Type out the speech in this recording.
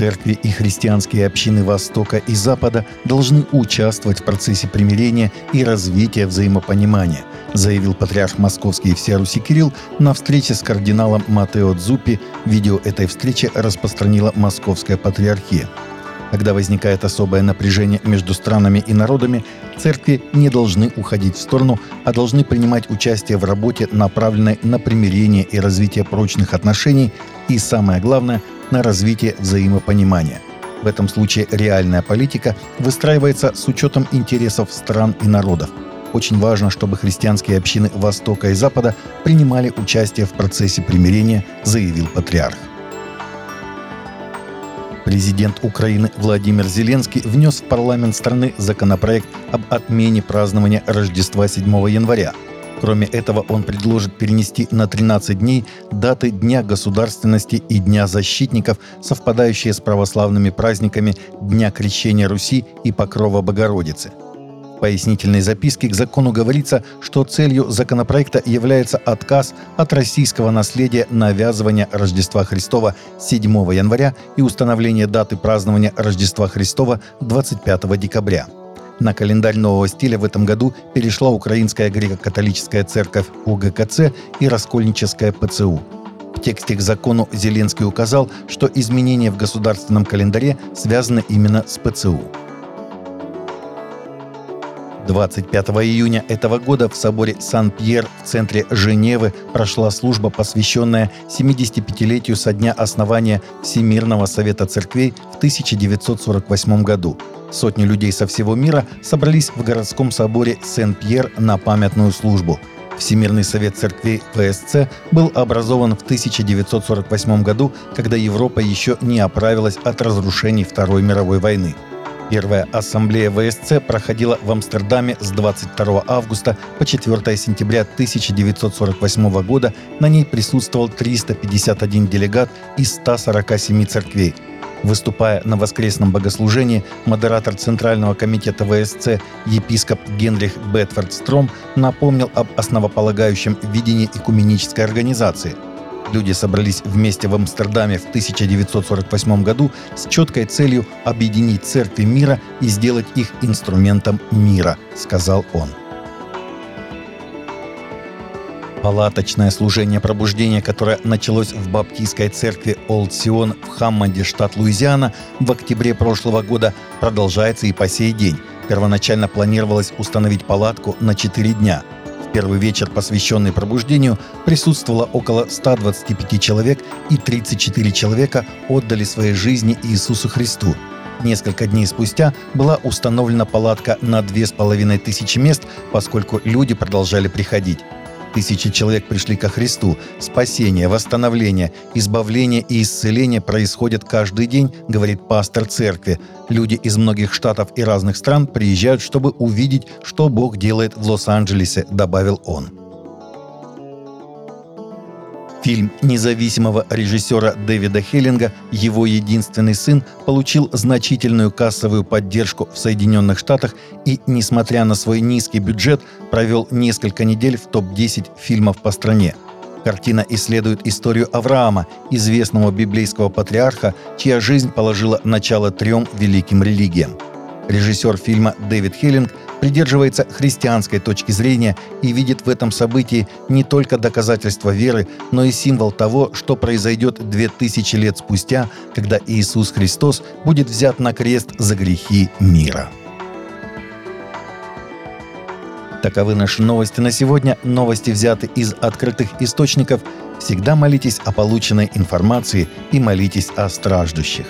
Церкви и христианские общины Востока и Запада должны участвовать в процессе примирения и развития взаимопонимания, заявил патриарх Московский и вся Руси Кирилл на встрече с кардиналом Матео Дзупи. Видео этой встречи распространила Московская патриархия. Когда возникает особое напряжение между странами и народами, церкви не должны уходить в сторону, а должны принимать участие в работе, направленной на примирение и развитие прочных отношений и, самое главное, на развитие взаимопонимания. В этом случае реальная политика выстраивается с учетом интересов стран и народов. Очень важно, чтобы христианские общины Востока и Запада принимали участие в процессе примирения, заявил патриарх. Президент Украины Владимир Зеленский внес в парламент страны законопроект об отмене празднования Рождества 7 января. Кроме этого, он предложит перенести на 13 дней даты Дня государственности и Дня защитников, совпадающие с православными праздниками Дня Крещения Руси и Покрова Богородицы – пояснительной записке к закону говорится, что целью законопроекта является отказ от российского наследия навязывания Рождества Христова 7 января и установление даты празднования Рождества Христова 25 декабря. На календарь нового стиля в этом году перешла Украинская греко-католическая церковь УГКЦ и Раскольническая ПЦУ. В тексте к закону Зеленский указал, что изменения в государственном календаре связаны именно с ПЦУ. 25 июня этого года в соборе Сан-Пьер в центре Женевы прошла служба, посвященная 75-летию со дня основания Всемирного Совета Церквей в 1948 году. Сотни людей со всего мира собрались в городском соборе Сен-Пьер на памятную службу. Всемирный Совет Церквей ВСЦ был образован в 1948 году, когда Европа еще не оправилась от разрушений Второй мировой войны. Первая ассамблея ВСЦ проходила в Амстердаме с 22 августа по 4 сентября 1948 года. На ней присутствовал 351 делегат из 147 церквей. Выступая на воскресном богослужении, модератор Центрального комитета ВСЦ епископ Генрих Бетфорд Стром напомнил об основополагающем видении экуменической организации – Люди собрались вместе в Амстердаме в 1948 году с четкой целью объединить церкви мира и сделать их инструментом мира, сказал он. Палаточное служение пробуждения, которое началось в баптистской церкви Олд Сион в Хаммонде, штат Луизиана, в октябре прошлого года продолжается и по сей день. Первоначально планировалось установить палатку на 4 дня – первый вечер, посвященный пробуждению, присутствовало около 125 человек, и 34 человека отдали свои жизни Иисусу Христу. Несколько дней спустя была установлена палатка на 2500 мест, поскольку люди продолжали приходить. Тысячи человек пришли ко Христу. Спасение, восстановление, избавление и исцеление происходят каждый день, говорит пастор церкви. Люди из многих штатов и разных стран приезжают, чтобы увидеть, что Бог делает в Лос-Анджелесе, добавил он. Фильм независимого режиссера Дэвида Хеллинга «Его единственный сын» получил значительную кассовую поддержку в Соединенных Штатах и, несмотря на свой низкий бюджет, провел несколько недель в топ-10 фильмов по стране. Картина исследует историю Авраама, известного библейского патриарха, чья жизнь положила начало трем великим религиям – Режиссер фильма Дэвид Хиллинг придерживается христианской точки зрения и видит в этом событии не только доказательство веры, но и символ того, что произойдет две тысячи лет спустя, когда Иисус Христос будет взят на крест за грехи мира. Таковы наши новости на сегодня. Новости взяты из открытых источников. Всегда молитесь о полученной информации и молитесь о страждущих.